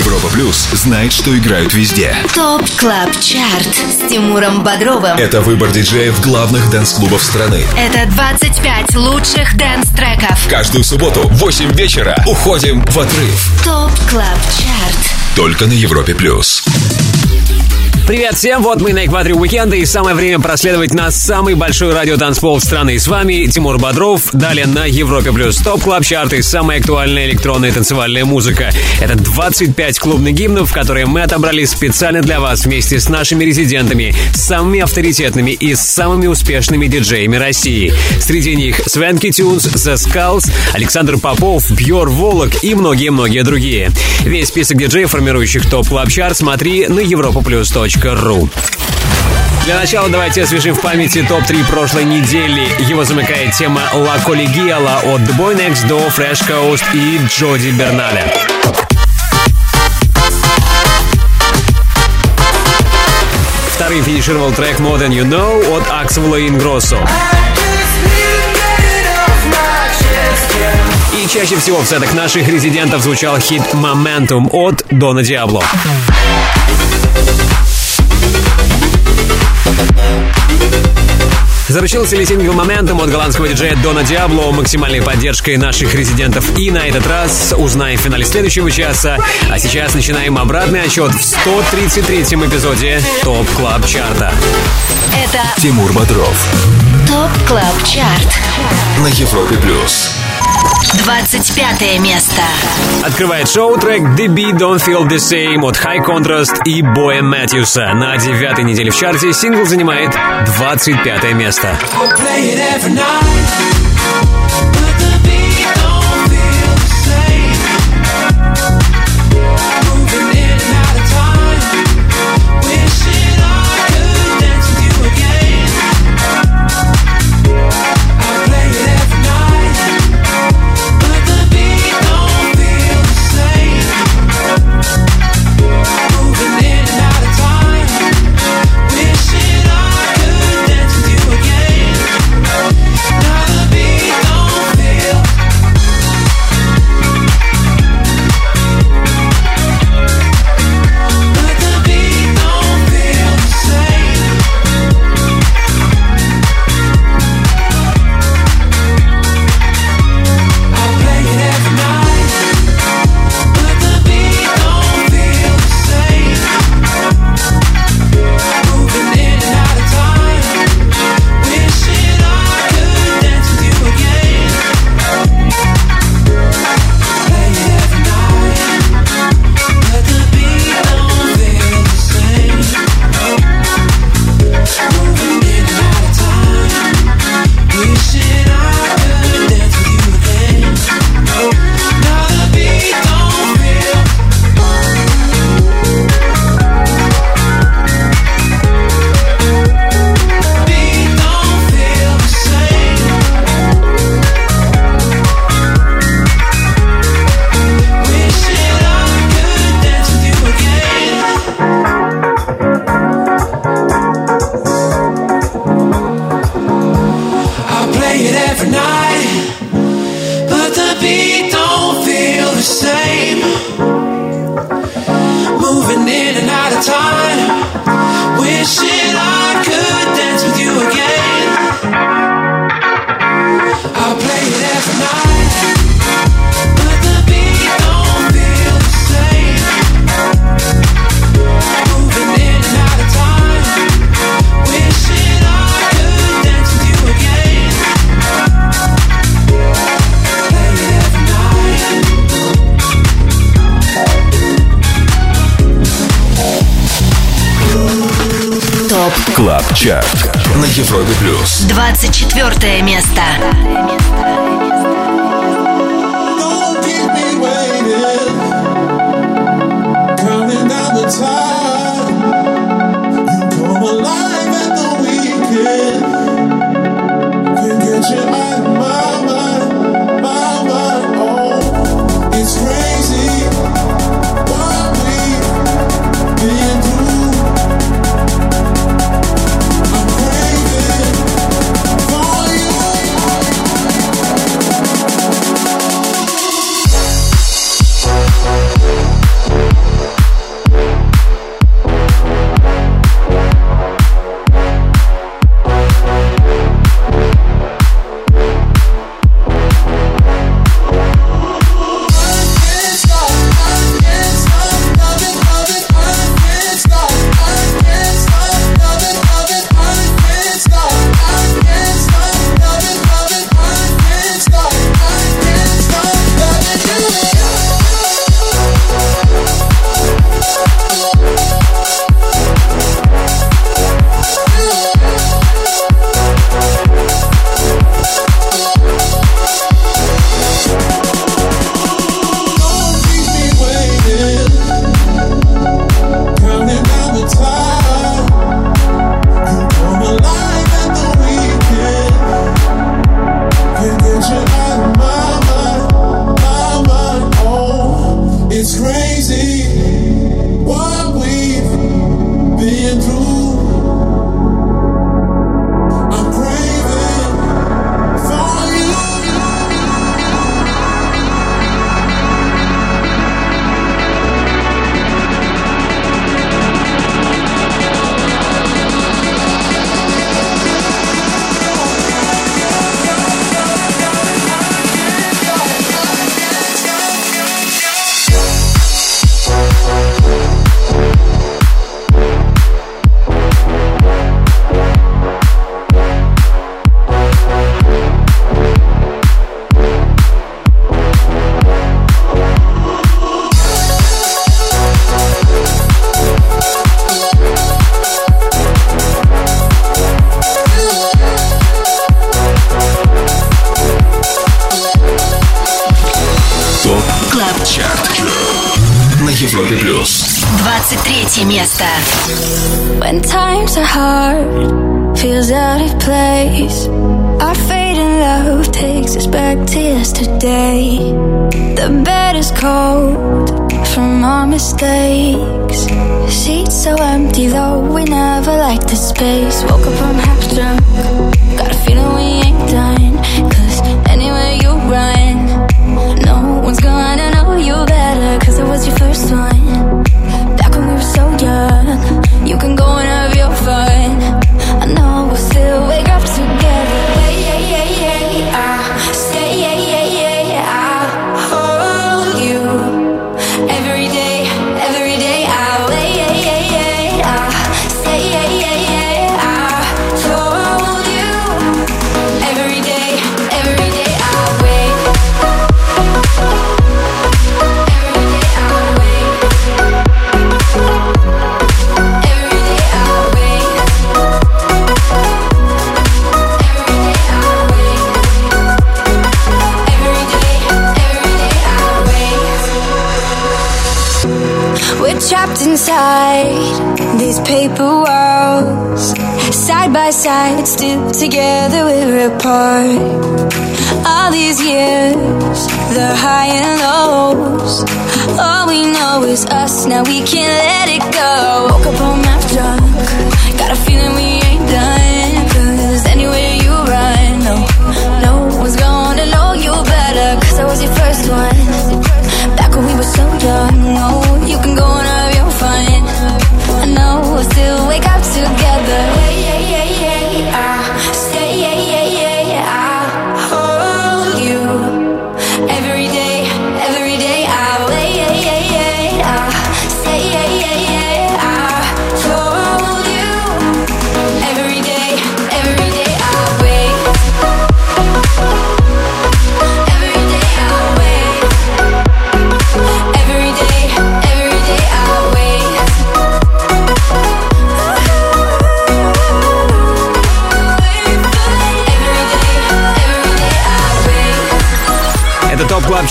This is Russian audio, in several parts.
Европа Плюс знает, что играют везде. Top Club Chart с Тимуром Бодровым. Это выбор диджеев главных дэнс-клубов страны. Это 25 лучших дэнс-треков. Каждую субботу в 8 вечера уходим в отрыв. Top Club Chart. Только на Европе Плюс. Привет всем, вот мы на экваторе уикенда и самое время проследовать на самый большой радиотанцпол страны. С вами Тимур Бодров, далее на Европе Плюс Top Club Chart и самая актуальная электронная танцевальная музыка. Это 25 клубных гимнов, которые мы отобрали специально для вас вместе с нашими резидентами, самыми авторитетными и самыми успешными диджеями России. Среди них Swanky Tunes, The Skulls, Александр Попов, Бьор Волок и многие-многие другие. Весь список диджеев, формирующих Top Club Chart, смотри на europaplus.ru. Для начала давайте освежим в памяти топ-3 прошлой недели. Его замыкает тема «La Colegiala» от The Boy Next Door, Fresh Coast и Джоди Берналя. Вторым финишировал трек «More Than You Know» от Аксвелла Ингроссо. И чаще всего в сетах наших резидентов звучал хит «Momentum» от Дона Диабло. Заручился ли сингл моментом от голландского диджея Дона Диабло максимальной поддержкой наших резидентов и на этот раз узнаем в финале следующего часа. А сейчас начинаем обратный отсчет в 133-м эпизоде Top Club Chart а. Это Тимур Бодров Top Club Chart. на Европе Плюс. 25 место. Открывает шоу трек The Beat Don't Feel The Same от High Contrast и Боя Мэтьюса. На девятой неделе в чарте сингл занимает 25 место. Play Чарт на Европе Плюс. 24 место.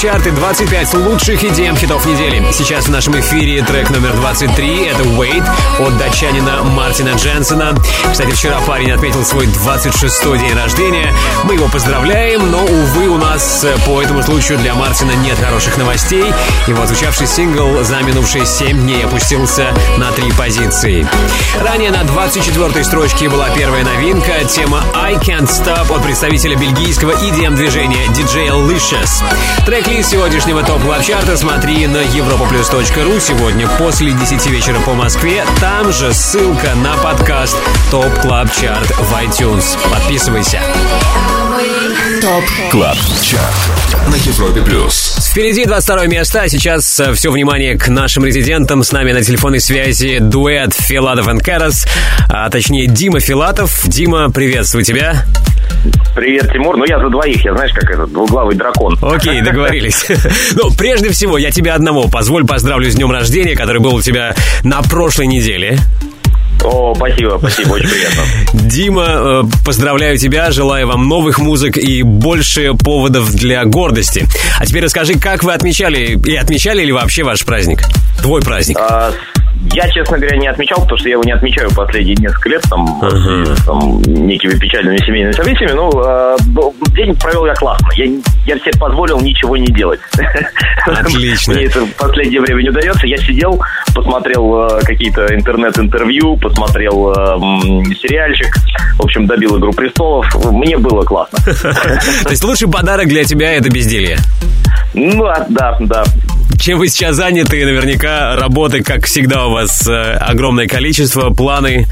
Чарты 25 лучших EDM хитов недели. Сейчас в нашем эфире трек номер 23. Это Wait от датчанина Мартина Дженсона. Кстати, вчера парень отметил свой 26-й день рождения. Мы его поздравляем, но, увы, у нас э, по этому случаю для Мартина нет хороших новостей. Его отзвучавший сингл за минувшие 7 дней опустился на три позиции. Ранее на 24-й строчке была первая новинка. Тема I Can't Stop от представителя бельгийского EDM-движения DJ Licious. Трек-лист сегодняшнего Top Club Chart а смотри на europaplus.ru сегодня после 10 вечера по Москве. Там же ссылка на подкаст Top Club Chart в iTunes. Подписывайся. Top Club Chart на Европе плюс. Впереди 22 место, а сейчас все внимание к нашим резидентам. С нами на телефонной связи дуэт Филатов и Карас, а точнее Дима Филатов. Дима, приветствую тебя. Привет, Тимур. Ну, я за двоих, я знаешь, как этот двуглавый дракон. Окей, договорились. Ну, прежде всего, я тебя одного позволь поздравлю с днем рождения, который был у тебя на прошлой неделе. О, спасибо, спасибо, очень приятно. Дима, э, поздравляю тебя, желаю вам новых музык и больше поводов для гордости. А теперь расскажи, как вы отмечали, и отмечали ли вообще ваш праздник? Твой праздник. А, Я, честно говоря, не отмечал, потому что я его не отмечаю последние несколько лет, там, с, там некими печальными семейными событиями. Ну, э, день провел я классно. Я, я себе позволил ничего не делать. Отлично. Мне это в последнее время не удается. Я сидел, посмотрел э, какие-то интернет-интервью, посмотрел э, сериальчик. В общем, добил «Игру престолов». Мне было классно. То есть лучший подарок для тебя это безделье. Ну, а, да, да. Чем вы сейчас заняты, наверняка работы, как всегда, у вас э, огромное количество, планы,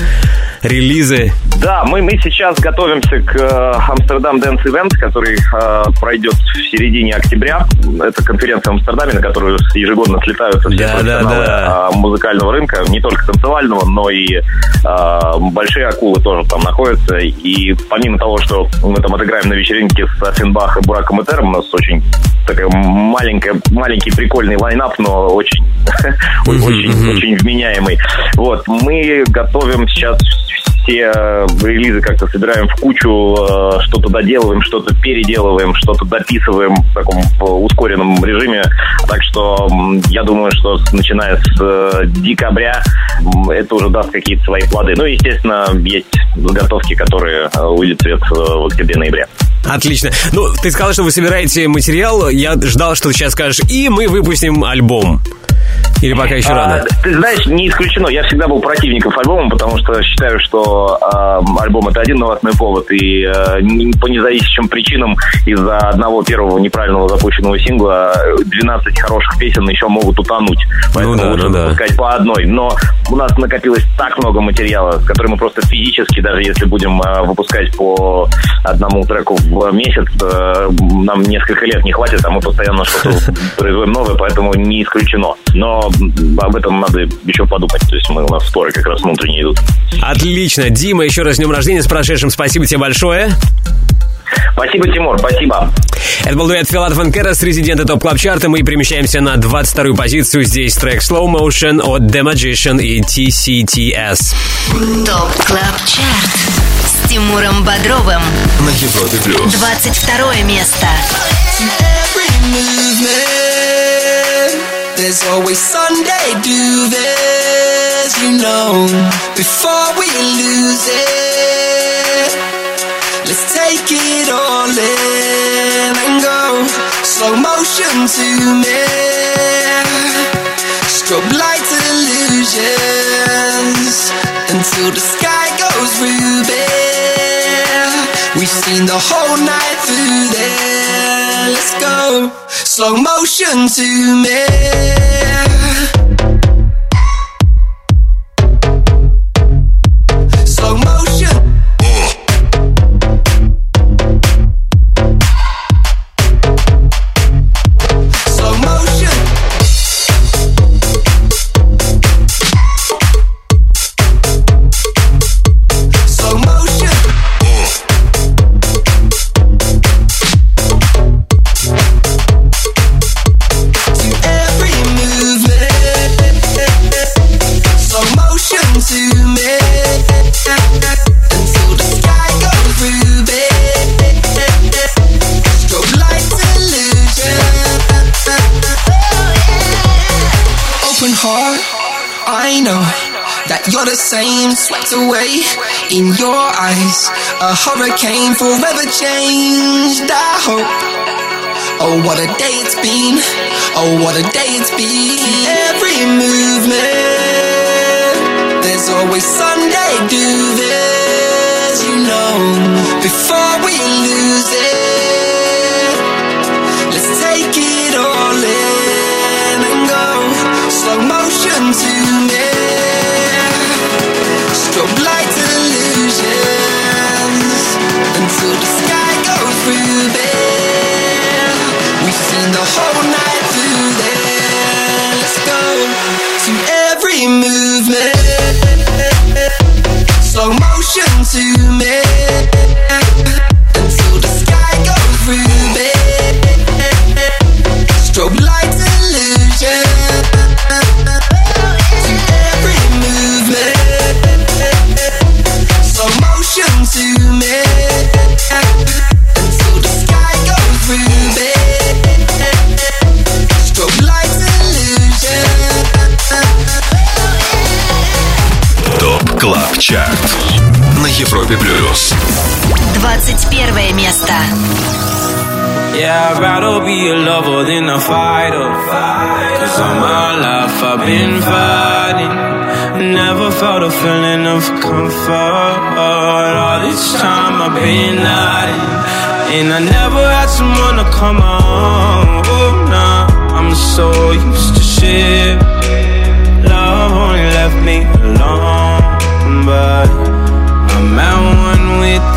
релизы. Да, мы, мы сейчас готовимся к э, Amsterdam Dance Event, который э, пройдет в середине октября. Это конференция в Амстердаме, на которую ежегодно слетаются все Да, профессионалы да, да. э, музыкального рынка, не только танцевального, но и э, большие акулы тоже там находятся. И помимо того, что мы там отыграем на вечеринке с и Бураком Этером, у нас очень такая маленькая, маленький прикольный лайнап, но очень, очень, очень вменяемый. Вот, мы готовим сейчас все э, релизы как-то собираем в кучу, э, что-то доделываем, что-то переделываем, что-то дописываем в таком ускоренном режиме. Так что я думаю, что начиная с э, декабря это уже даст какие-то свои плоды. Ну, и, естественно, есть заготовки, которые свет э, в октябре-ноябре. Отлично. Ну, ты сказал, что вы собираете материал. Я ждал, что ты сейчас скажешь, и мы выпустим альбом. Или пока еще рано? А, ты знаешь, не исключено. Я всегда был противником альбома, потому что считаю, что а, альбом это один новостной повод, и не- по независящим причинам из-за одного первого неправильного запущенного сингла э, 12 хороших песен еще могут утонуть. Поэтому да, лучше ну да. выпускать по одной. Но у нас накопилось так много материала, который мы просто физически, даже если будем а, выпускать по одному треку в месяц, э, нам несколько лет не хватит, а мы постоянно что-то производим новое, поэтому не исключено. Но об этом надо еще подумать. То есть мы, у нас споры как раз внутренние идут. Отлично. Дима, еще раз с днем рождения, с прошедшим. Спасибо тебе большое. Спасибо, Тимур, спасибо. Это был дуэт Филатов и Кэрос, резиденты топ клаб чарта Мы перемещаемся на 22-ю позицию. Здесь трек Slow Motion от The Magician и TCTS. ТОП КЛАБ ЧАРТ с Тимуром Бодровым. На Европе плюс. 22 место. every movement. There's always Sunday do this, you know. Before we lose it, let's take it all in and go slow motion to me. Strobe light illusions until the sky goes ruby. We've seen the whole night through there. Let's go slow motion to me. Swept away in your eyes. A hurricane forever changed. I hope. Oh, what a day it's been. Oh, what a day it's been. Every movement. There's always Sunday do this, you know. Before we lose it, attention to me. A lover than a fighter. Cause all my life I've been fighting. Never felt a feeling of comfort. All this time I've been hiding. And I never had someone to come on. Oh, nah, I'm so used to shit. Love only left me alone. But I'm at one with.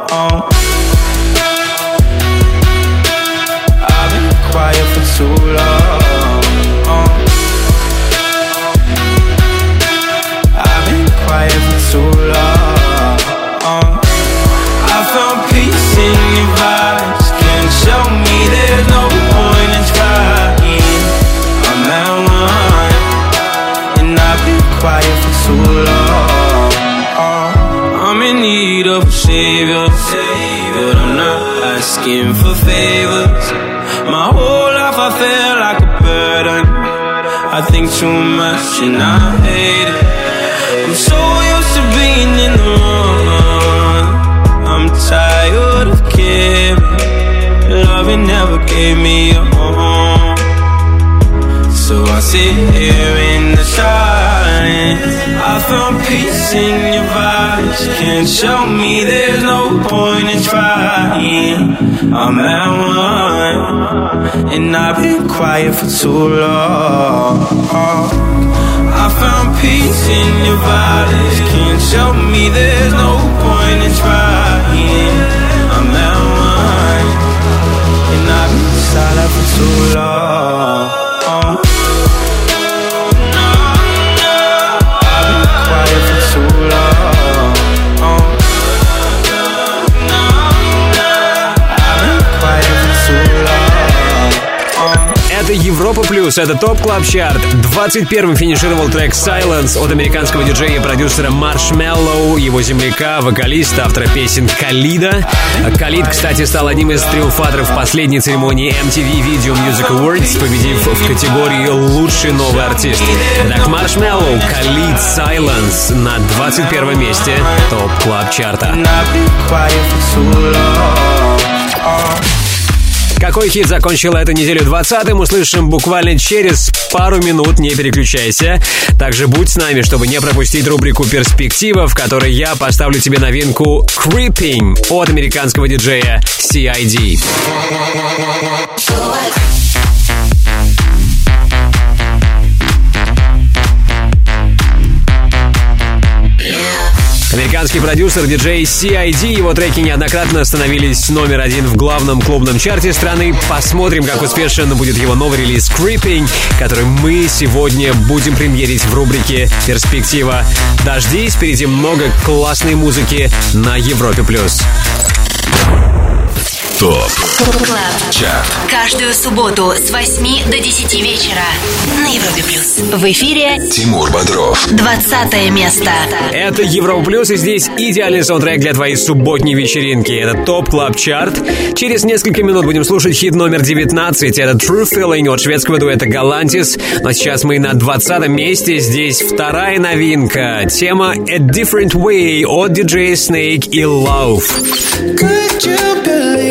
too long and I hate it. I'm so used to being in the wrong. I'm tired of caring. Loving never gave me a home. So I sit here in the silence. I found peace in your vibes. Can't show me there's no point in trying. I'm at one, and I've been quiet for too long. Peace in your vibes. Can't show me there's no point in trying. I'm at one, and I've been silent for too long. Это Европа Плюс, это Top Club Chart. 21-м финишировал трек Silence от американского диджея и продюсера Маршмеллоу, его земляка, вокалиста, автора песен Калида. Калид, кстати, стал одним из триумфаторов последней церемонии MTV Video Music Awards, победив в категории «Лучший новый артист». Так, Маршмеллоу, Калид, Silence на 21 месте Top Club Chart а. Long. Какой хит закончил эту неделю 20-м, услышим буквально через пару минут, не переключайся. Также будь с нами, чтобы не пропустить рубрику «Перспектива», в которой я поставлю тебе новинку «Creeping» от американского диджея CID. Американский продюсер диджей CID, его треки неоднократно становились номер один в главном клубном чарте страны. Посмотрим, как успешен будет его новый релиз Creeping, который мы сегодня будем премьерить в рубрике «Перспектива». Дождись, впереди много классной музыки на Европе плюс. Top Club Chart Каждую субботу с 8 до 10 вечера на Европе плюс. В эфире Тимур Бодров 20 место. Это Европа Плюс, и здесь идеальный саундтрек для твоей субботней вечеринки. Это Top Club Chart. Через несколько минут будем слушать хит номер 19. Это True Feeling от шведского дуэта Galantis. Но сейчас мы на 20 месте. Здесь вторая новинка. Тема A Different Way от DJ Snake и Lauv. Could you believe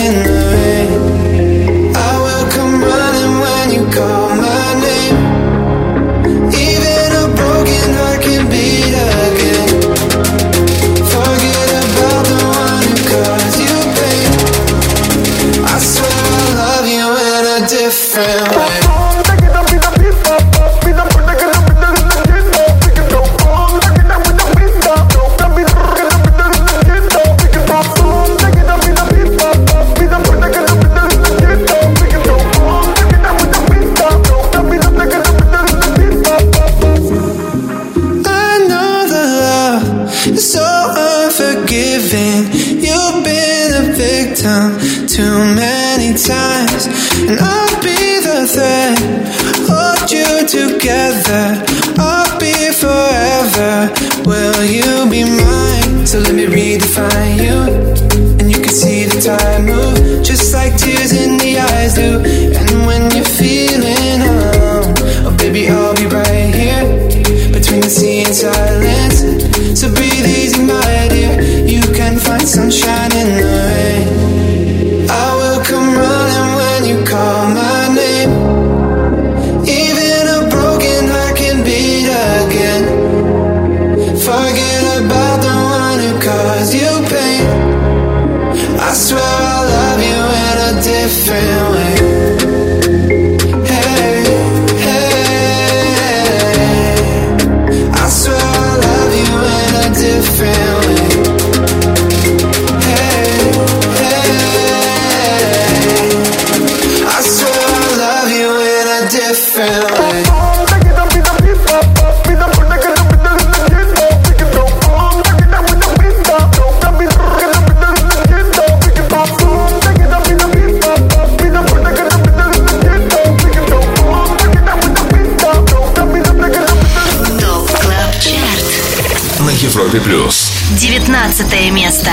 Will you be mine? Европе плюс. 19 место.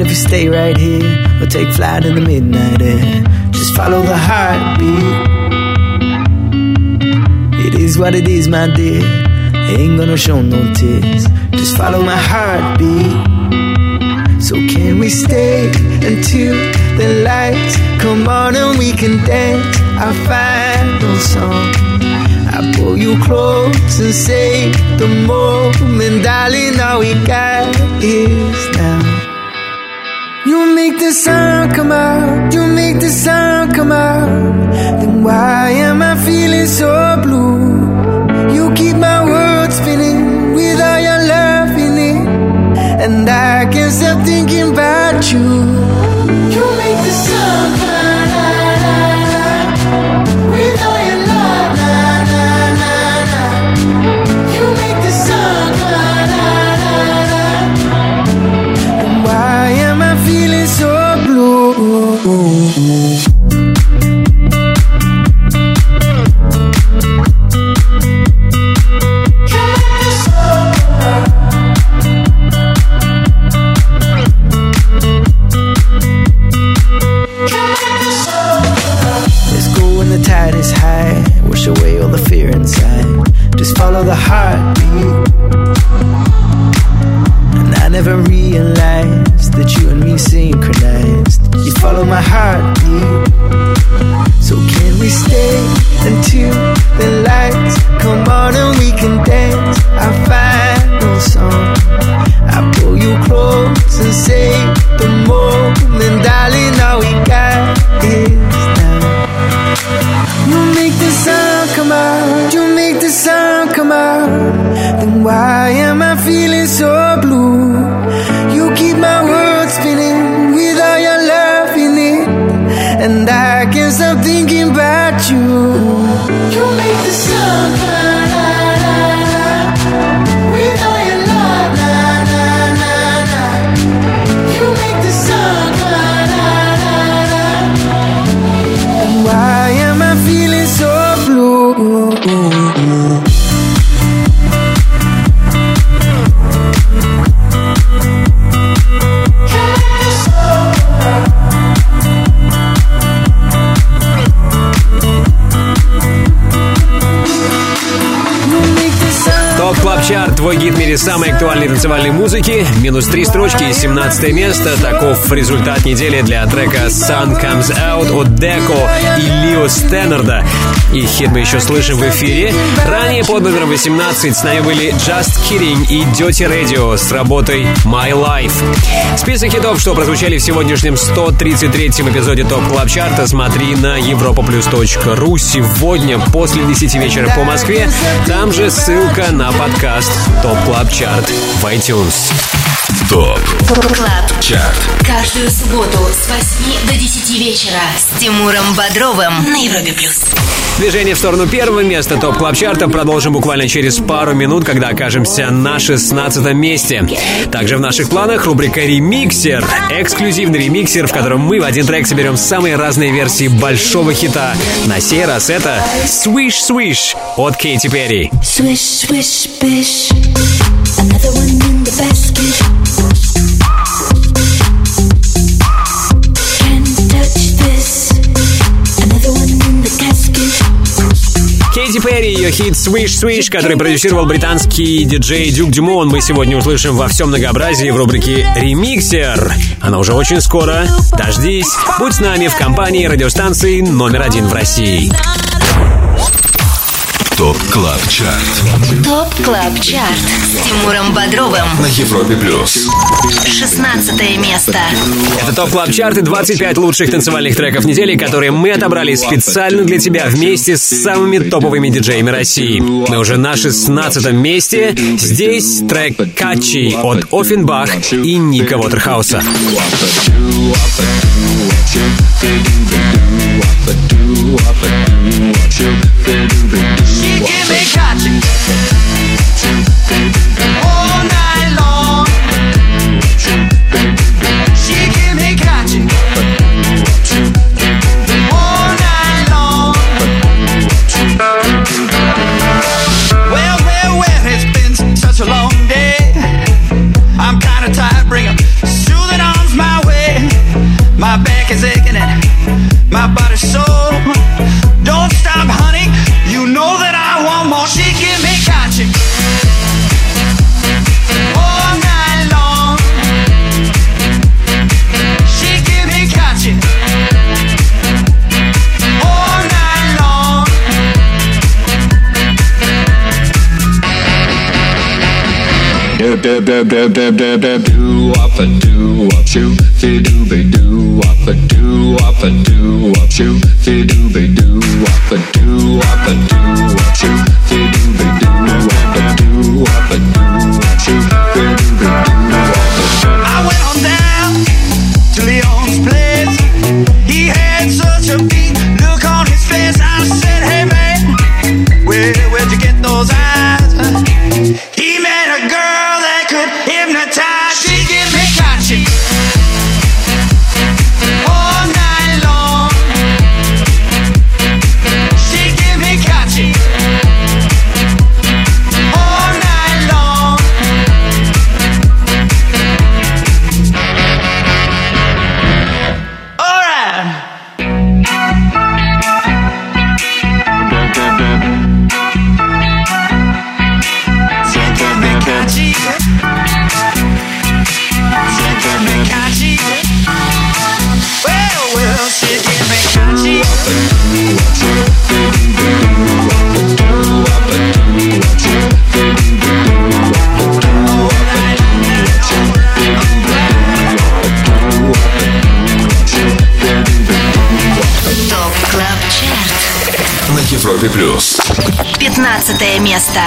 Mind if you stay right here or take flight in the midnight air. Just follow the heartbeat. It is what it is, my dear. Ain't gonna show no tears. Just follow my heartbeat. So can we stay until the lights come on and we can dance our final song? I pull you close and say the moment, darling, all we got is now. The sun come out, you make the sun come out. Then why am I feeling so твой гид в мире самой актуальной танцевальной музыки. Минус три строчки и 17 место. Таков результат недели для трека Sun Comes Out от Деко и Лио Стэннерда. И хит мы еще слышим в эфире. Ранее под номером 18 с нами были Just Kidding и Dirty Radio с работой My Life. Список хитов, что прозвучали в сегодняшнем 133-м эпизоде Top Club Chart а, смотри на europaplus.ru сегодня после 10 вечера по Москве. Там же ссылка на подкаст Top Club Chart в iTunes. Top Club. Chart Каждую субботу с 8 до 10 вечера с Тимуром Бодровым на Европе плюс. Движение в сторону первого места Top Club Chart а продолжим буквально через пару минут, когда окажемся на 16 месте. Также в наших планах рубрика «Ремиксер». Эксклюзивный ремиксер, в котором мы в один трек соберем самые разные версии большого хита. На сей раз это «Swish Swish» от Кейти Перри. Swish, swish, bish. Another one in the basket. Кейти Перри, ее хит «Swish Swish», который продюсировал британский диджей Дюк Дюмон, мы сегодня услышим во всем многообразии в рубрике «Ремиксер». Она уже очень скоро. Дождись. Будь с нами в компании радиостанции номер один в России. Top Club Chart Top Club Chart с Тимуром Бодровым. На Европе Плюс 16 место. Это Top Club Chart и 25 лучших танцевальных треков недели, которые мы отобрали специально для тебя вместе с самыми топовыми диджеями России. Мы уже на 16 месте. Здесь трек «Katchi» от Оффенбах и Ника Уотерхауса. She give me catching dab dab dab dab dab dab do wop a do wop shoo fi do be do wop a do wop a do wop shoo fi do be do wop a do wop Европе плюс. 15 место.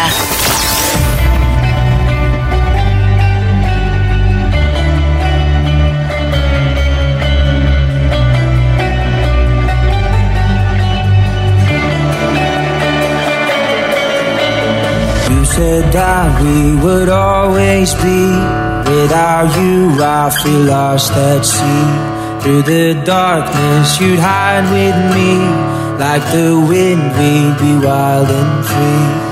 You said that we would always be. Without you, I feel lost at sea. Through the darkness, you'd hide with me. Like the wind, we'd be wild and free.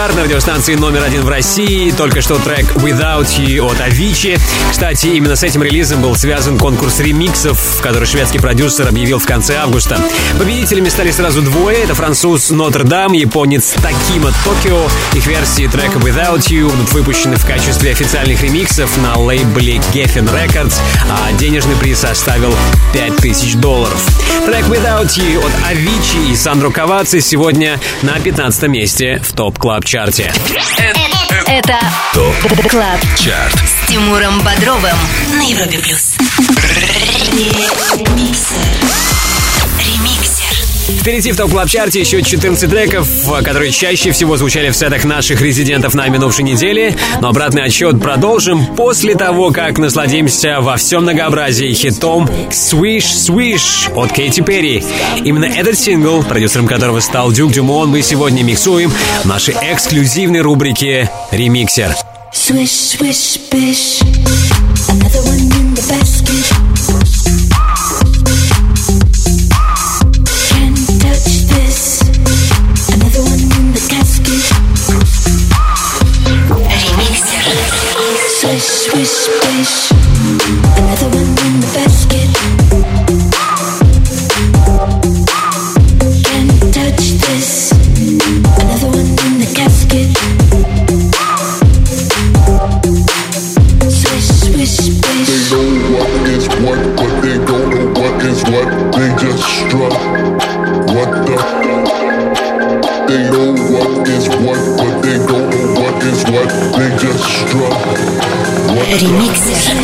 Chart на радиостанции номер один в России. Только что трек Without You от Avicii. Кстати, именно с этим релизом был связан конкурс ремиксов, который шведский продюсер объявил в конце августа. Победителями стали сразу двое. Это француз Нотр Дам, японец Такима Токио. Их версии трека Without You будут выпущены в качестве официальных ремиксов на лейбле Geffen Records, а денежный приз составил 5000 долларов. Трек Without You от Avicii и Сандро Каваццы сегодня на 15 месте в Top Club Chart е. Это ТОП КЛАБ Чарт. с Тимуром Бодровым на Европе плюс. Впереди в топ клаб чарте еще 14 треков, которые чаще всего звучали в сетах наших резидентов на минувшей неделе. Но обратный отсчет продолжим после того, как насладимся во всем многообразии хитом «Swish Swish» от Кейти Перри. Именно этот сингл, продюсером которого стал Дюк Дюмон, мы сегодня миксуем в нашей эксклюзивной рубрике «Ремиксер». Swish, swish, bish. Another one space, space. Remixer.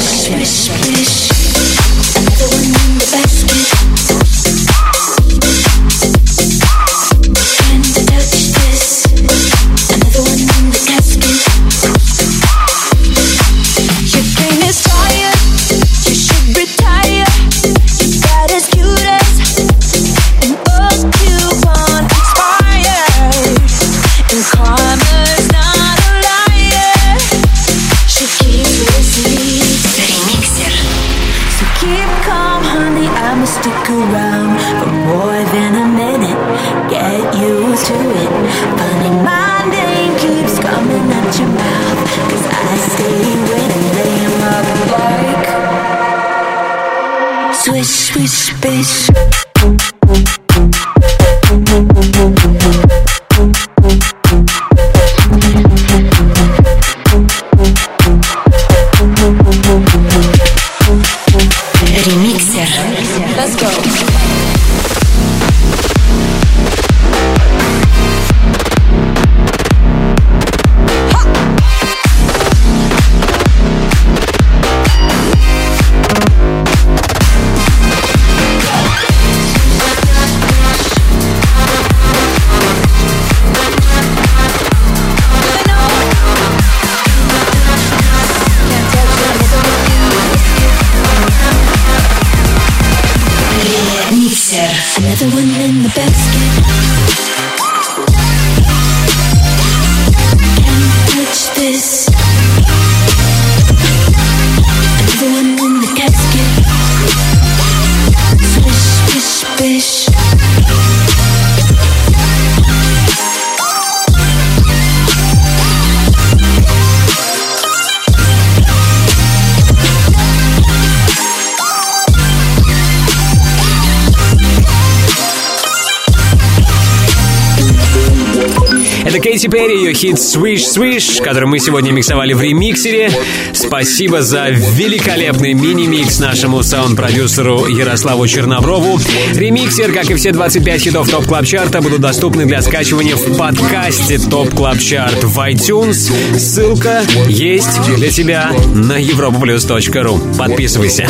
Перри, ее хит Swish Swish, который мы сегодня миксовали в ремиксере. Спасибо за великолепный мини-микс нашему саунд-продюсеру Ярославу Черноброву. Ремиксер, как и все 25 хитов ТОП Club Чарта, будут доступны для скачивания в подкасте ТОП Club Чарт в iTunes. Ссылка есть для тебя на europaplus.ru. Подписывайся.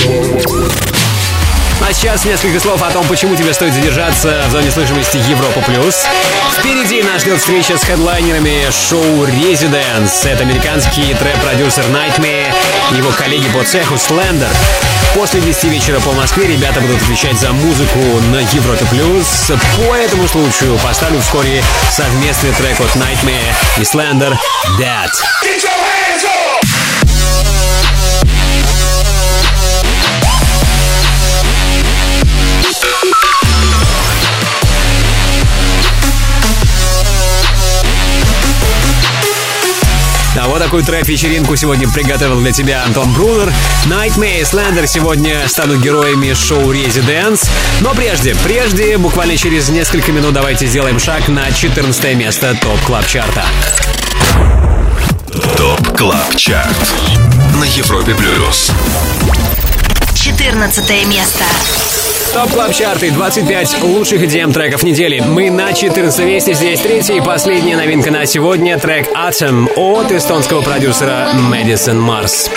А сейчас несколько слов о том, почему тебе стоит задержаться в зоне слышимости Европа Плюс. Впереди нас ждет встреча с хедлайнерами шоу Residence. Это американский трэп-продюсер Nightmare и его коллеги по цеху Slender. После 10 вечера по Москве ребята будут отвечать за музыку на Европе Плюс. По этому случаю поставлю вскоре совместный трек от Nightmare и Slender Dead. Такую трэп-вечеринку сегодня приготовил для тебя Антон Брунер. Nightmare и Slander сегодня станут героями шоу Residence. Но прежде, прежде, буквально через несколько минут давайте сделаем шаг на 14 место ТОП Club Чарта. ТОП CLUB ЧАРТ на Европе Плюс. 14 место. Топ Club Чарты 25 лучших EDM треков недели. Мы на 14 месте. Здесь третья и последняя новинка на сегодня. Трек Atom от эстонского продюсера Madison Mars.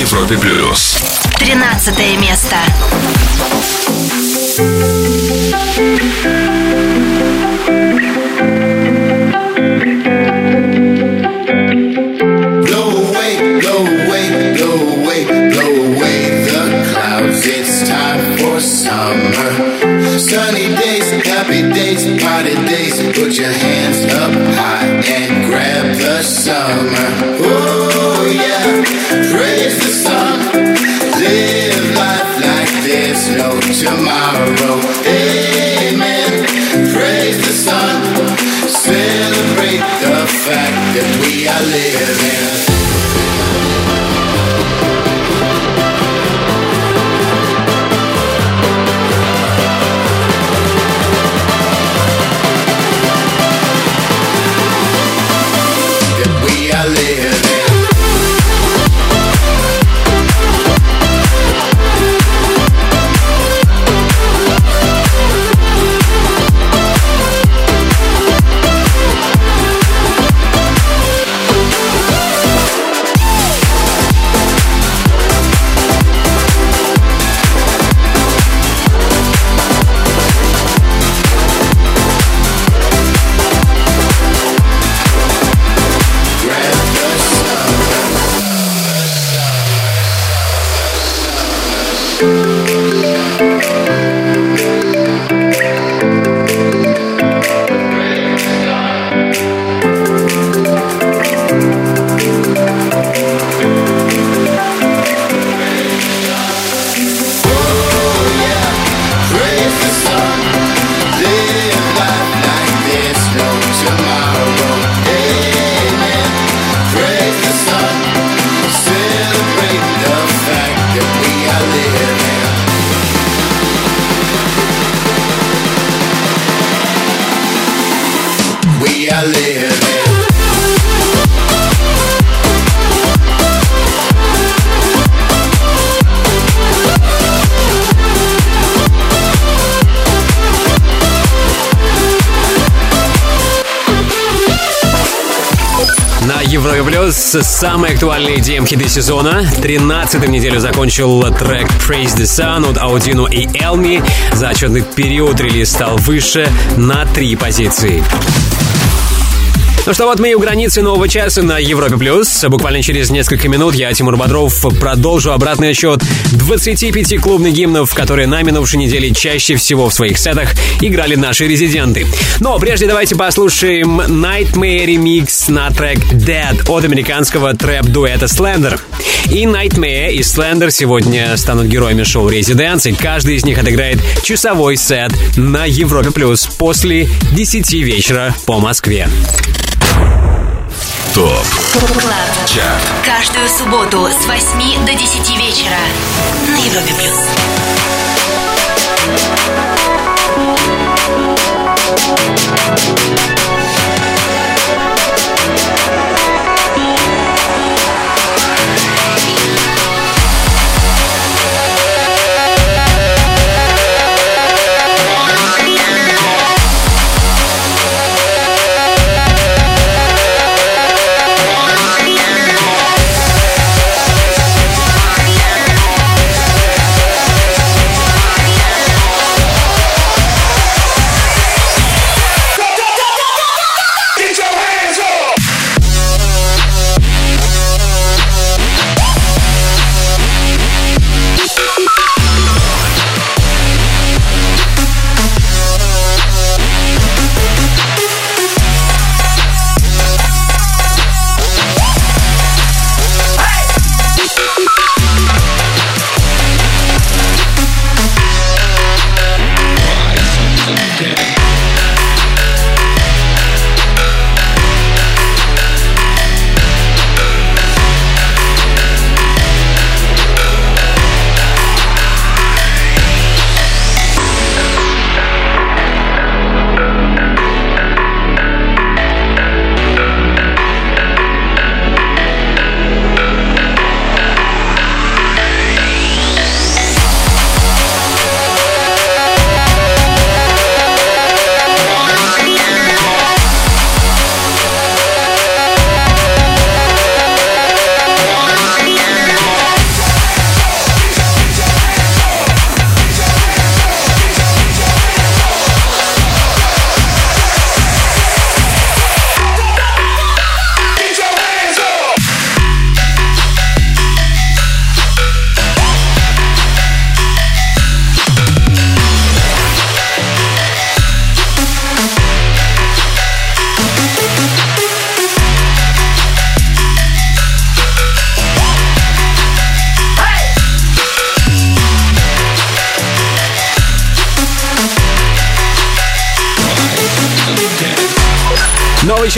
Европе плюс. 13 место. Blow away, blow away, blow away, blow away the clouds. It's time for summer. Sunny days, happy days, party days. Put your hands I live in. Актуальные DM-хиты сезона. 13 неделю закончил трек Praise the Sun от Audino и Elmi. За отчетный период релиз стал выше на три позиции. Ну что, вот мы и у границы нового часа на Европе+. плюс. Буквально через несколько минут я, Тимур Бодров, продолжу обратный отсчет 25 клубных гимнов, которые на минувшей неделе чаще всего в своих сетах играли наши резиденты. Но прежде давайте послушаем Nightmare Remix на трек Dead от американского трэп-дуэта Slender. И Nightmare и Slender сегодня станут героями шоу Резиденс, и каждый из них отыграет часовой сет на Европе+, плюс после 10 вечера по Москве. ТОП КЛАБ ЧАРТ Каждую субботу с 8 до 10 вечера на Европе Плюс.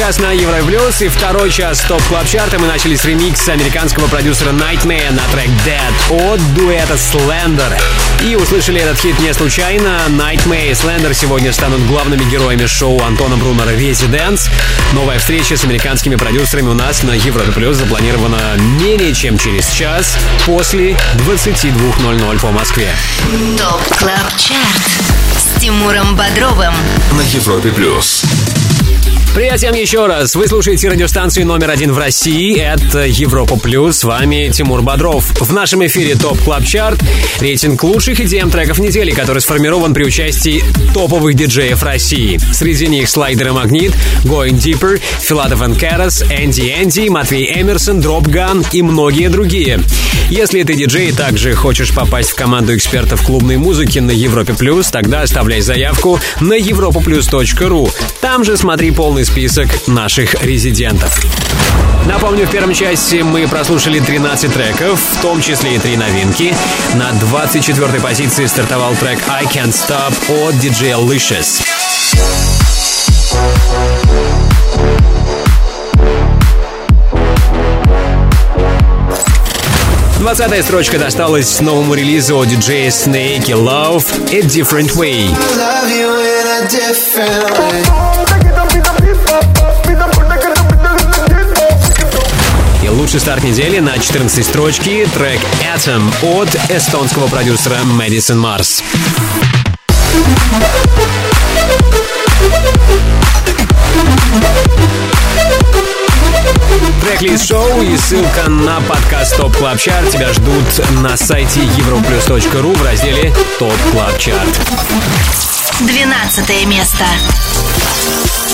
Час на Евро Плюс и второй час топ клаб чарта мы начали с ремикса американского продюсера Nightmare на трек Dead от дуэта Slender. И услышали этот хит не случайно. Nightmare и Slender сегодня станут главными героями шоу Антона Брунера Residence. Новая встреча с американскими продюсерами у нас на Европе Плюс запланирована менее чем через час после 22.00 по Москве. ТОП КЛАБ ЧАРТ с Тимуром Бодровым на Европе плюс. Привет всем еще раз. Вы слушаете радиостанцию номер один в России. Это Европа Плюс. С вами Тимур Бодров. В нашем эфире ТОП Club Чарт. Рейтинг лучших EDM треков недели, который сформирован при участии топовых диджеев России. Среди них Слайдер и Magnit, Going Deeper, Филатов и Карас, Энди Энди, Матвей Эмерсон, Dropgun и многие другие. Если ты диджей и также хочешь попасть в команду экспертов клубной музыки на Европе Плюс, тогда оставляй заявку на europaplus.ru. Там же смотри полный список наших резидентов. Напомню, в первом части мы прослушали 13 треков, в том числе и три новинки. На 24-й позиции стартовал трек I Can't Stop от DJ Licious. 20 строчка досталась новому релизу от диджея Snake Love A Different Way. Love you in a different way. Лучший старт недели на 14 строчке трек Atom от эстонского продюсера Madison Mars. Трек-лист шоу и ссылка на подкаст Топ Club Чарт тебя ждут на сайте europaplus.ru в разделе Топ Club Чарт. 12 место.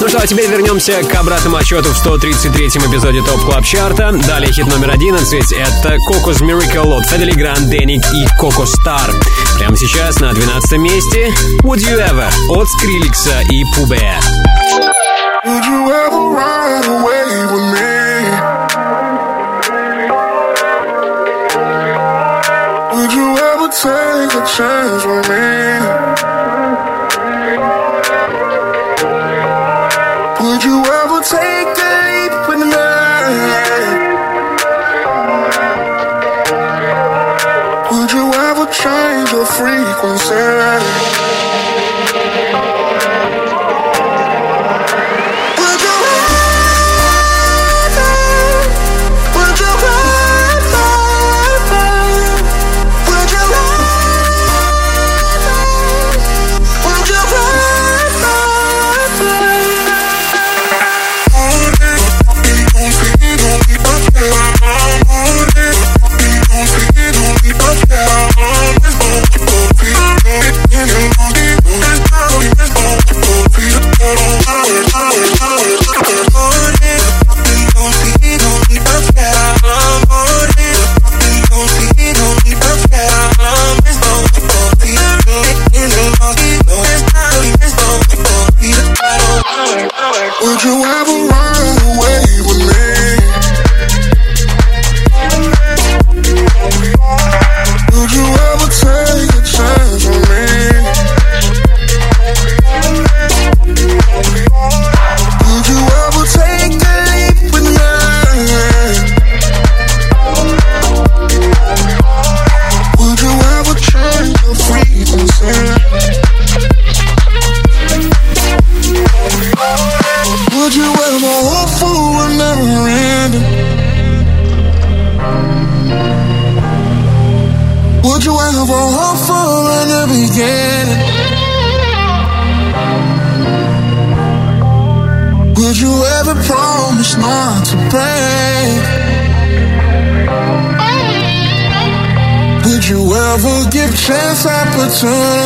Ну что, а теперь вернемся к обратному отсчету в 133-м эпизоде ТОП Club Чарта. Далее хит номер 11 — это Coco's Miracle от Fedde Le Grand, Dannic и Coco Star. Прямо сейчас на 12 месте Would You Ever от Skrillex а и Poo Bear. Would you ever ride away with me? Would you ever take a chance with me? You trying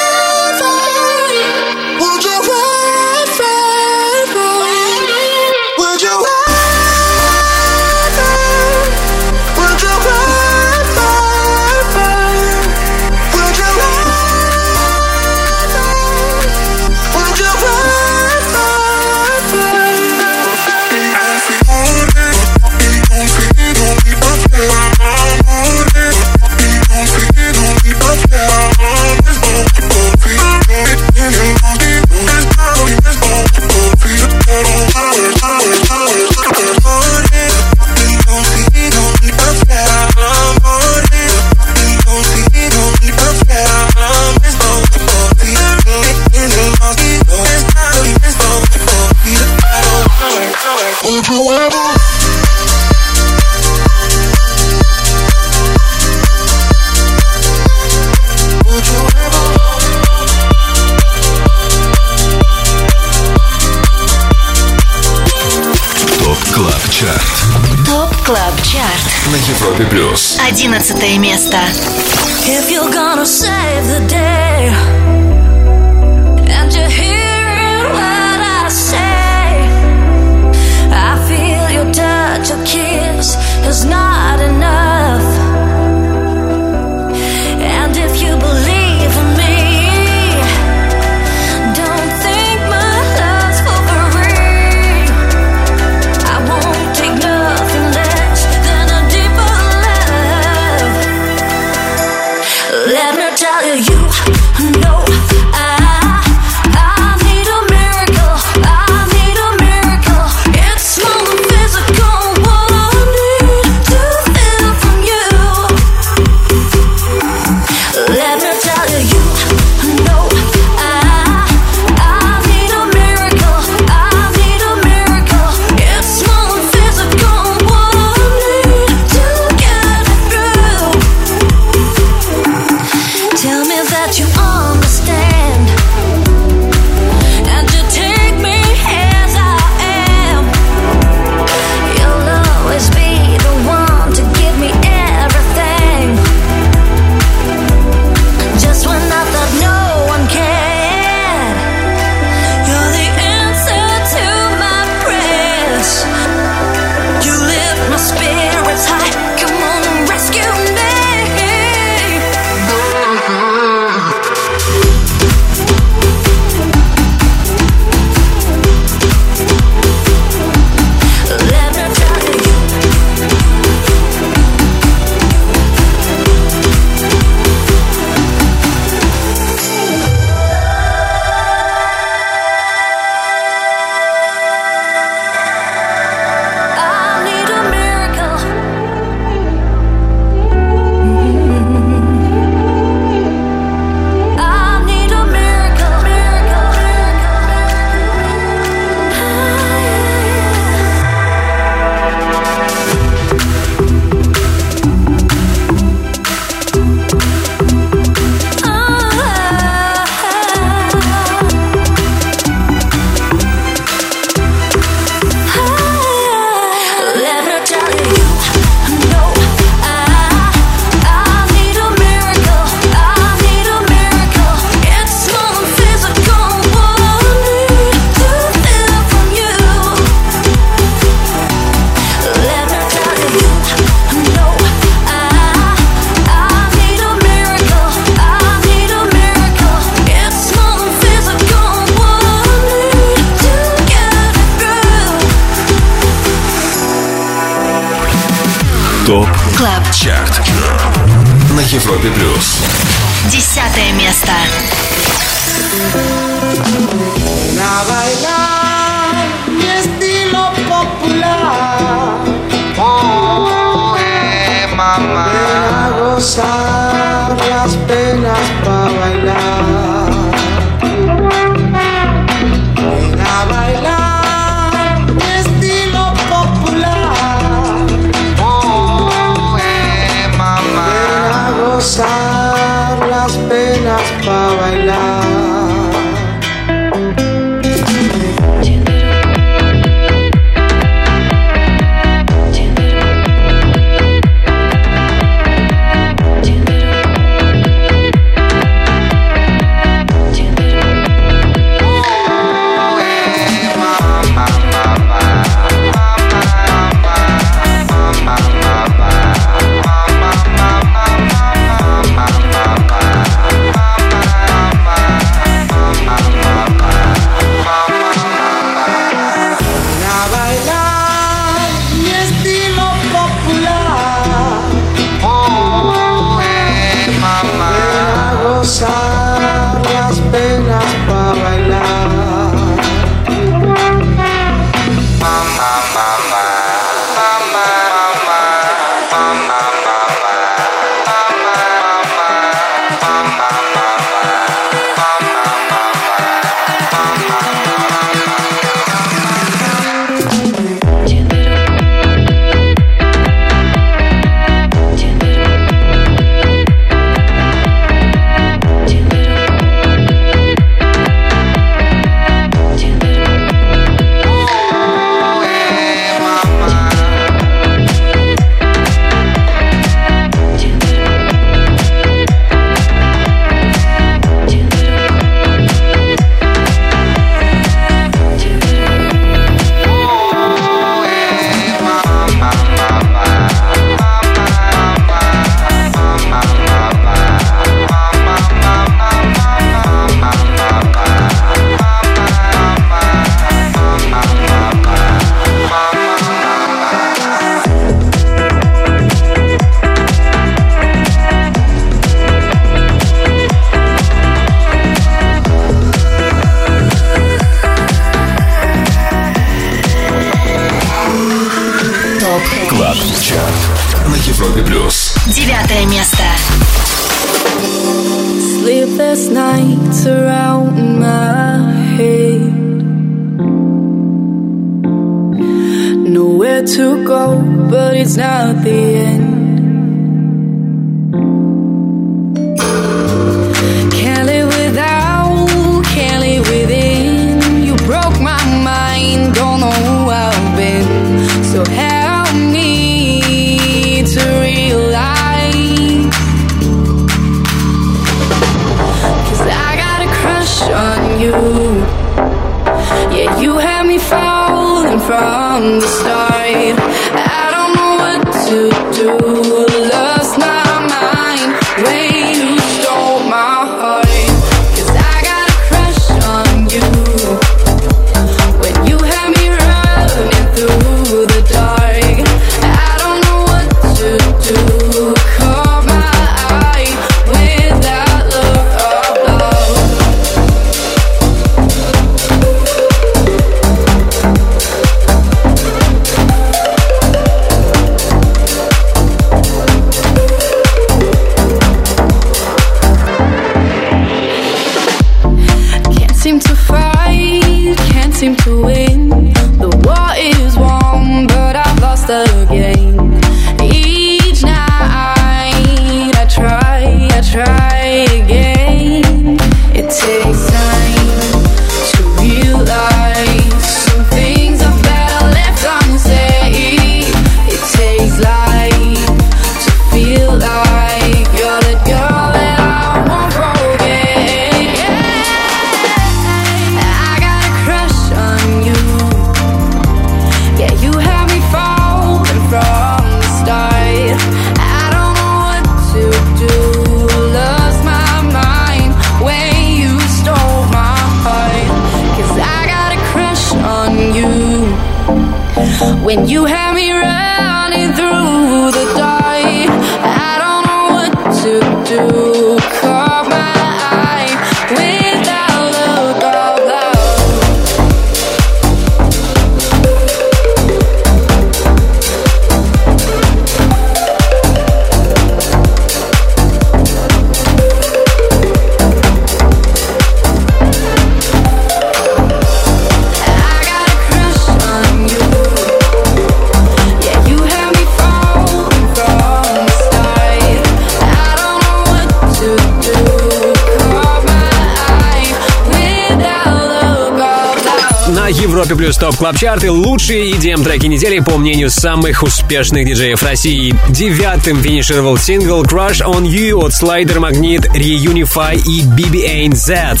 Европе Плюс Топ Клаб Чарты лучшие EDM треки недели по мнению самых успешных диджеев России. Девятым финишировал сингл Crush on You от Slider Magnit, Reunify и BB-8Z.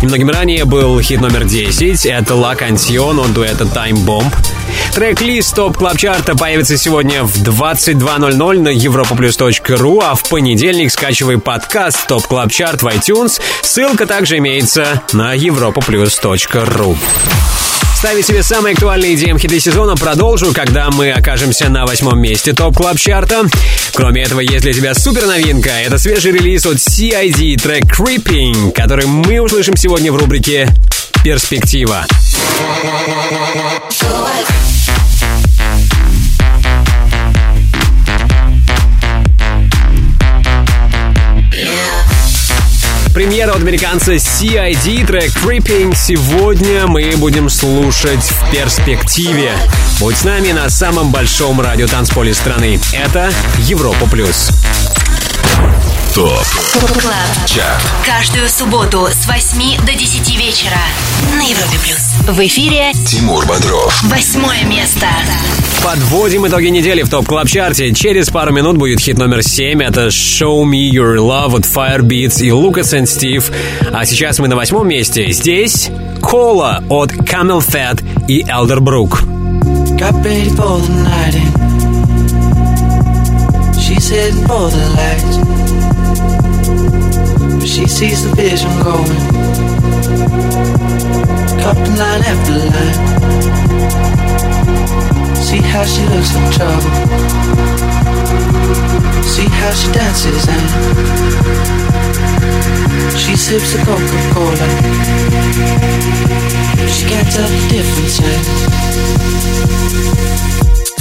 Немногим ранее был хит номер 10, это La Canción от дуэта Time Bomb. Трек-лист Топ Club Чарта появится сегодня в 22.00 на europaplus.ru, а в понедельник скачивай подкаст Топ Club Чарт в iTunes. Ссылка также имеется на europaplus.ru. Ставить себе самые актуальные EDM хиты сезона продолжу, когда мы окажемся на восьмом месте ТОП Club Чарта. Кроме этого, есть для тебя супер новинка. Это свежий релиз от CID, трек Creeping, который мы услышим сегодня в рубрике «Перспектива». Премьера от американца CID, трек Creeping. Сегодня мы будем слушать в перспективе. Будь с нами на самом большом радио танцполе страны. Это Европа Плюс. ТОП Club. Чарт. Каждую субботу с 8 до 10 вечера на Европе плюс. В эфире Тимур Бодров. восьмое место. Подводим итоги недели в топ club чарте Через пару минут будет хит номер 7. Это Show Me Your Love от Firebeats и Lucas and Steve. А сейчас мы на восьмом месте. Здесь Кола от Camel Fat и Elderbrook. Got ready for the night in. She's heading for the lights. She sees the vision going. Cupping line after line. See how she looks in trouble. See how she dances and she sips a Coca-Cola. She can't tell the difference.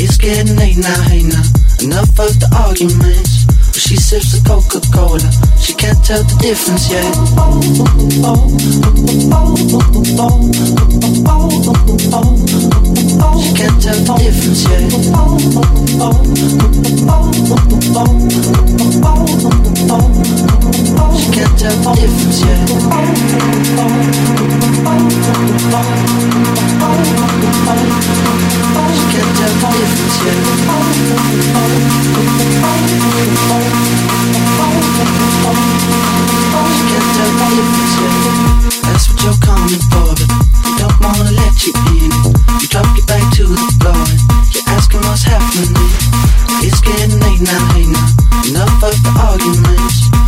It's getting late now, hey now. Enough of the arguments. She sips the difference yet. She can't tell the difference yet. She can't tell the difference yet. She can't tell the difference yet. It's getting late now, hey now. Enough of the arguments.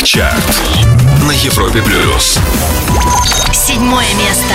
ТОП КЛАБ ЧАРТ на Европе Плюс. Седьмое место.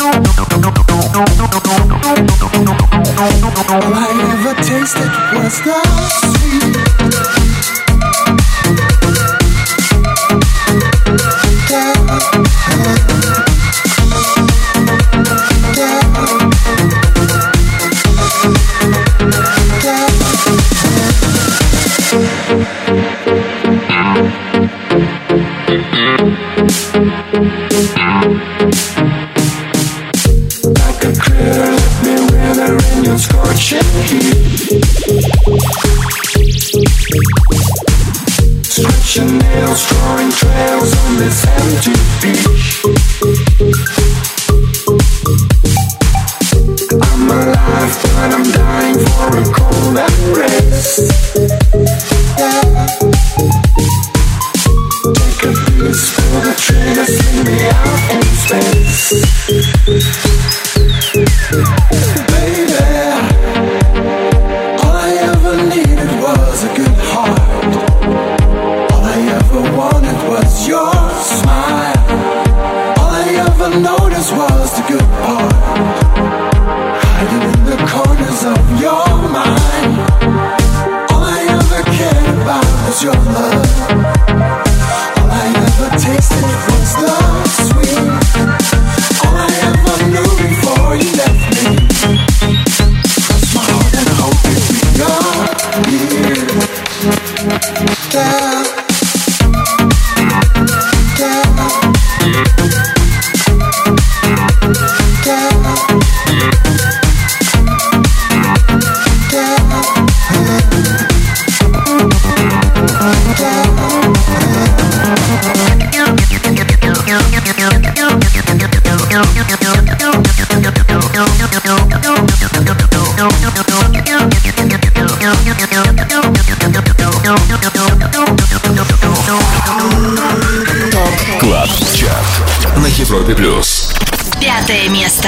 Европе плюс. Пятое место.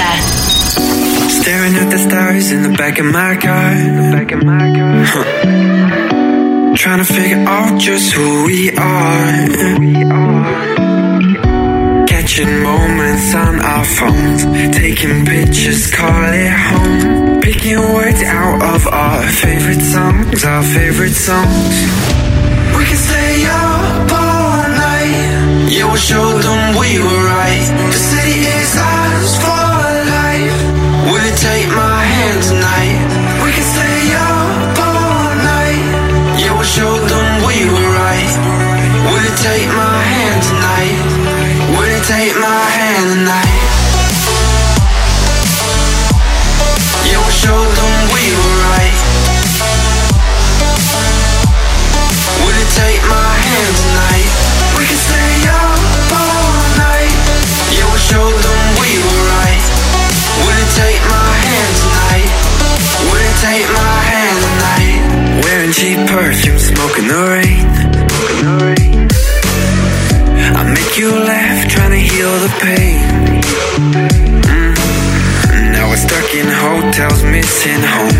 Staring at the stars in the back of my car. Huh. Trying to figure out just who we are. Catching moments on our phones, taking pictures, call it home. Picking words out of our favorite songs, our favorite songs. We can showed them we were right. The city is ours. perfume, smoke in the rain. I make you laugh, trying to heal the pain. Mm. Now we're stuck in hotels, missing home.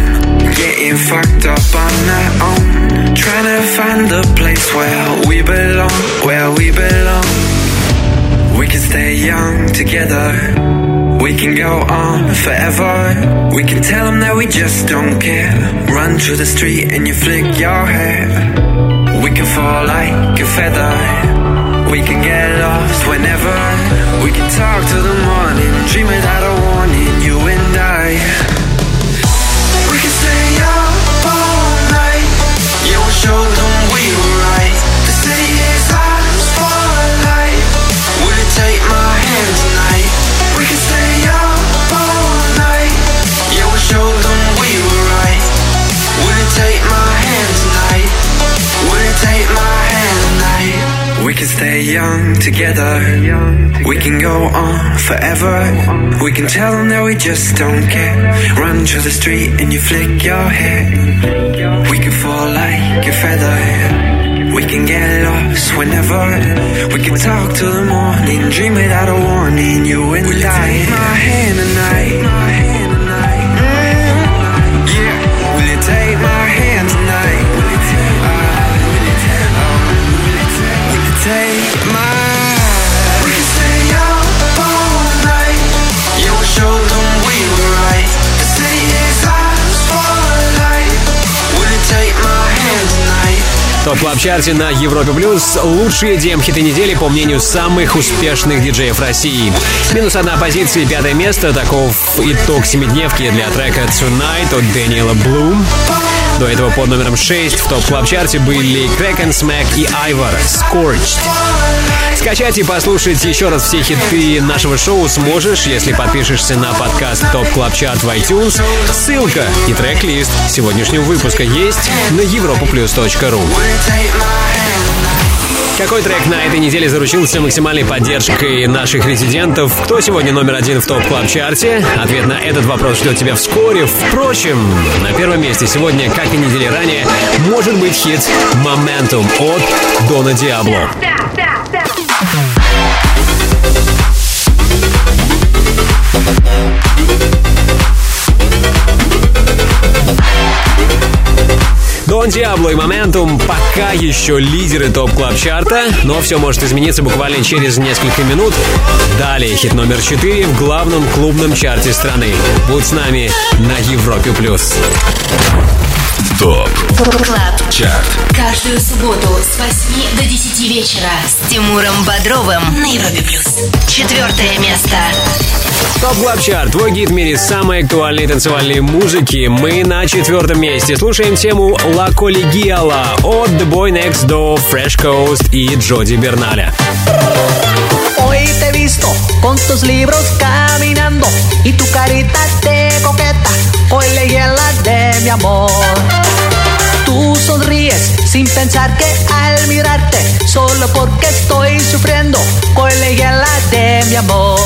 Getting fucked up on our own. Trying to find the place where we belong, where we belong. We can stay young together. We can go on forever. We can tell them that we just don't care. Run through the street and you flick your hair. We can fall like a feather. We can get lost whenever. We can talk till the morning, dream without a warning. You and I. can stay young together. We can go on forever. We can tell them that we just don't care. Run through the street and you flick your hair. We can fall like a feather. We can get lost whenever. We can talk till the morning, dream without a warning. You and I. My hand tonight. Топ Club Чарте на Европе Плюс. Лучшие EDM-хиты недели по мнению самых успешных диджеев России. Минус одна позиция, пятое место. Таков итог семидневки для трека Tonight от Дэниела Блум. До этого под номером 6 в топ club чарте были Kraken Smack и Айвар Scorched. Скачать и послушать еще раз все хиты нашего шоу сможешь, если подпишешься на подкаст Топ Club Чарт в iTunes. Ссылка и трек-лист сегодняшнего выпуска есть на europoplus.ru. Какой трек на этой неделе заручился максимальной поддержкой наших резидентов? Кто сегодня номер один в топ клаб чарте Ответ на этот вопрос ждет тебя вскоре. Впрочем, на первом месте сегодня, как и недели ранее, может быть хит «Momentum» от Дона Диабло. Дон Диабло и Momentum пока еще лидеры топ club чарта но все может измениться буквально через несколько минут. Далее хит номер 4 в главном клубном чарте страны. Будь с нами на Европе+. плюс. ТОП Club ЧАРТ Каждую субботу с 8 до 10 вечера с Тимуром Бодровым на Европе Плюс. Четвертое место. Топ Club Чарт, твой гид в мире самой актуальной танцевальной музыки. Мы на четвертом месте. Слушаем тему «La Colegiala» от The Boy Next Door, Fresh Coast и Джоди Берналя. Hoy te he visto con tus libros caminando y tu carita de coqueta. Hoy leí en la de mi amor. Tú sonríes sin pensar que al mirarte, solo porque estoy sufriendo, hoy leí en la de mi amor.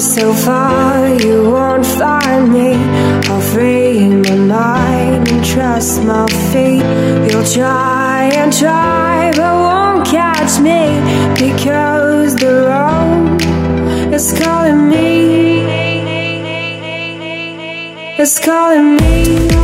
So far, you won't find me. I'll free my mind and trust my feet. You'll try and try, but won't catch me because the road is calling me. It's calling me.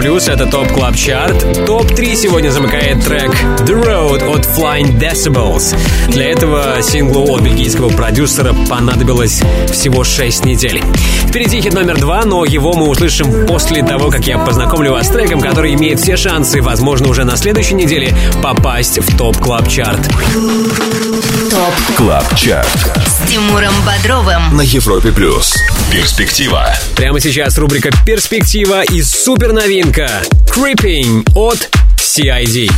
Плюс, это ТОП Club Чарт. ТОП-3 сегодня замыкает трек The Road от Flying Decibels. Для этого синглу от бельгийского продюсера понадобилось всего 6 недель. Впереди хит номер два, но его мы услышим после того, как я познакомлю вас с треком, который имеет все шансы, возможно, уже на следующей неделе попасть в ТОП Club Чарт. ТОП Club Чарт Тимуром Бодровым. на Европе плюс. Перспектива. Прямо сейчас рубрика «Перспектива» и супер новинка «Creeping» от CID.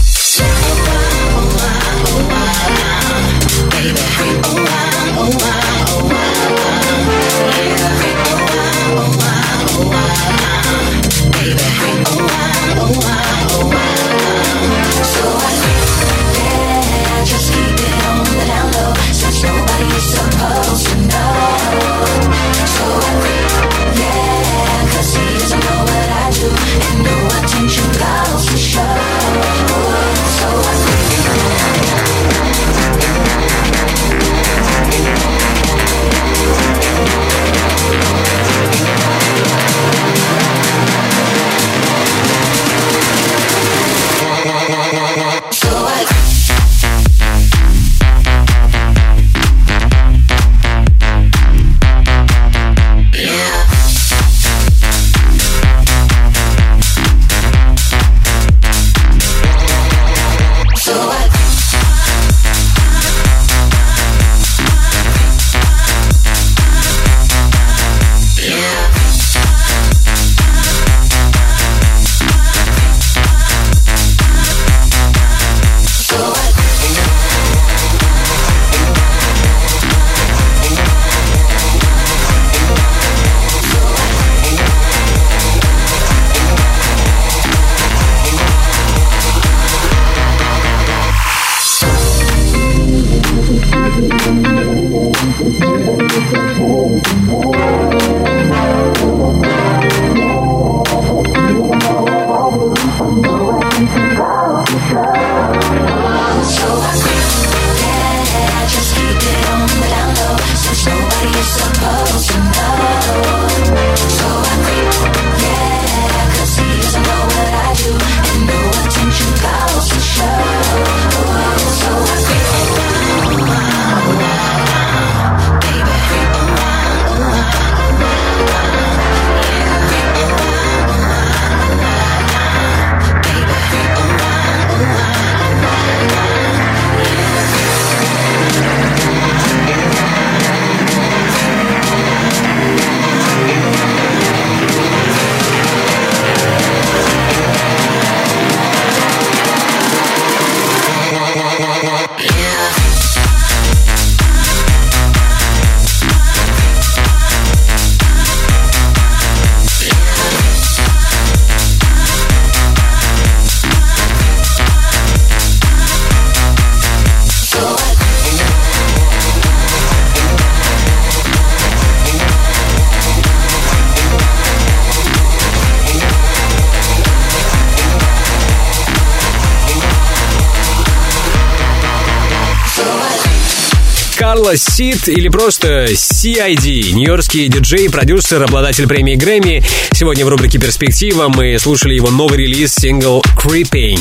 Сид или просто CID, нью-йоркский диджей, продюсер, обладатель премии Грэмми. Сегодня в рубрике «Перспектива» мы слушали его новый релиз, сингл «Creeping».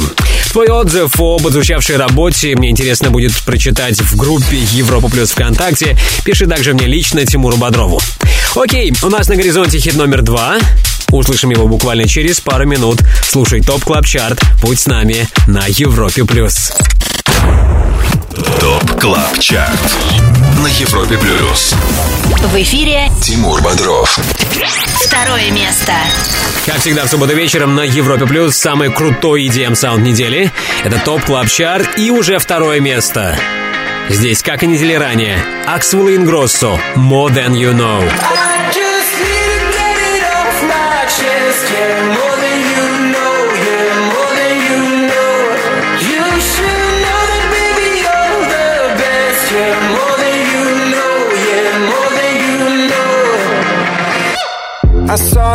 Твой отзыв об отзвучавшей работе мне интересно будет прочитать в группе Европа Плюс ВКонтакте. Пиши также мне лично Тимуру Бодрову. Окей, у нас на горизонте хит номер два. Услышим его буквально через пару минут. Слушай ТОП Club Чарт. Будь с нами на Европе+. плюс. ТОП КЛАБ ЧАРТ На Европе Плюс В эфире Тимур Бодров второе место. Как всегда в субботу вечером на Европе Плюс самый крутой EDM саунд недели. Это TOP Club Chart и уже второе место. Здесь, как и недели ранее, Axwell Ingrosso «More Than You Know».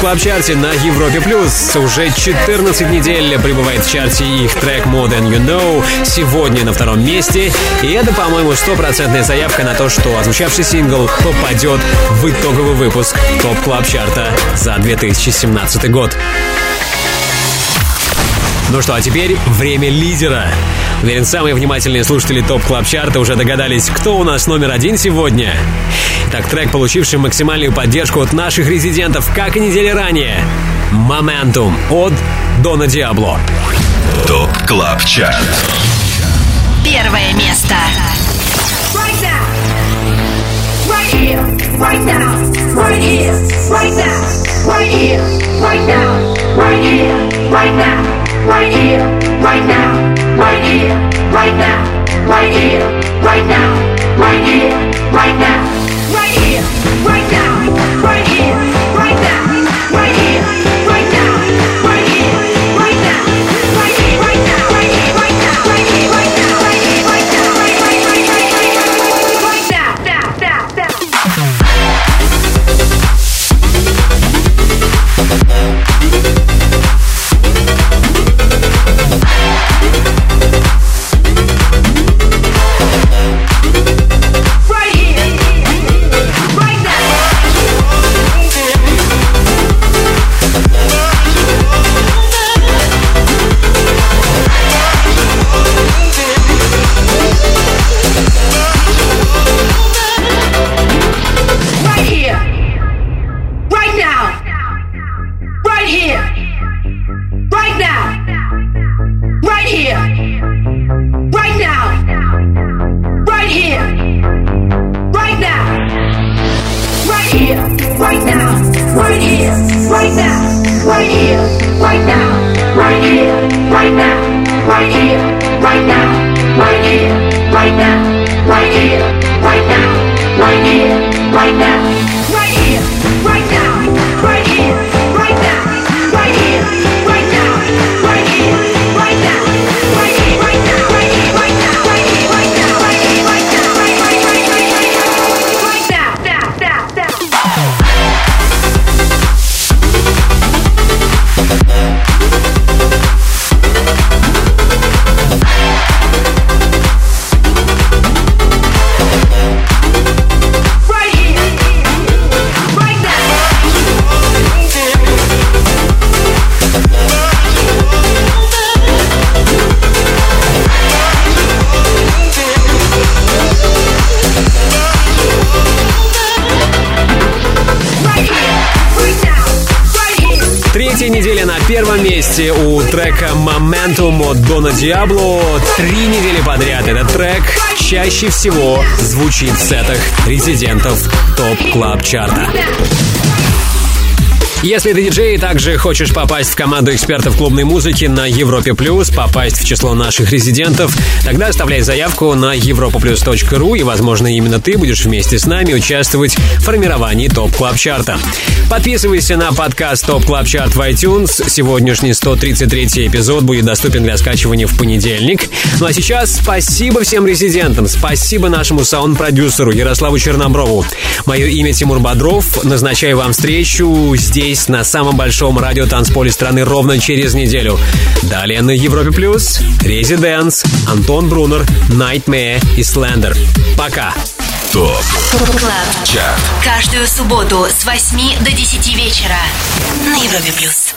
Ингроссо в топ клаб чарте на Европе+. плюс. Уже 14 недель пребывает в чарте их трек More Than You Know. Сегодня на втором месте. И это, по-моему, стопроцентная заявка на то, что озвучавший сингл попадет в итоговый выпуск TOP Club Chart а за 2017 год. Ну что, а теперь время лидера. Уверен, самые внимательные слушатели TOP Club Chart а уже догадались, кто у нас номер один сегодня. Так, трек, получивший максимальную поддержку от наших резидентов, как и недели ранее. «Momentum» от Дона Диабло. TOP Club Chart. Первое место. Right now. Right here. Right now. Right here. Right now. Right here. Right now. Right here. Right now. Right here. Right now. Right here. Right now. Right here. Right now. Right here. Right now. Right now! Right чаще всего звучит в сетах резидентов TOP Club Chart а. Если ты диджей и также хочешь попасть в команду экспертов клубной музыки на Европе Плюс, попасть в число наших резидентов, тогда оставляй заявку на europaplus.ru и, возможно, именно ты будешь вместе с нами участвовать в формировании TOP Club Chart а. Подписывайся на подкаст TOP Club Chart в iTunes. Сегодняшний 133 эпизод будет доступен для скачивания в понедельник. Ну а сейчас спасибо всем резидентам, спасибо нашему саунд-продюсеру Ярославу Черноброву. Мое имя Тимур Бодров. Назначаю вам встречу здесь, на самом большом радиотанцполе страны, ровно через неделю. Далее на Европе Плюс, Residance, Антон Брунер, Nightmare и Slander. Пока! TOP Club. Chart. Каждую субботу с 8 до 10 вечера на Европе плюс.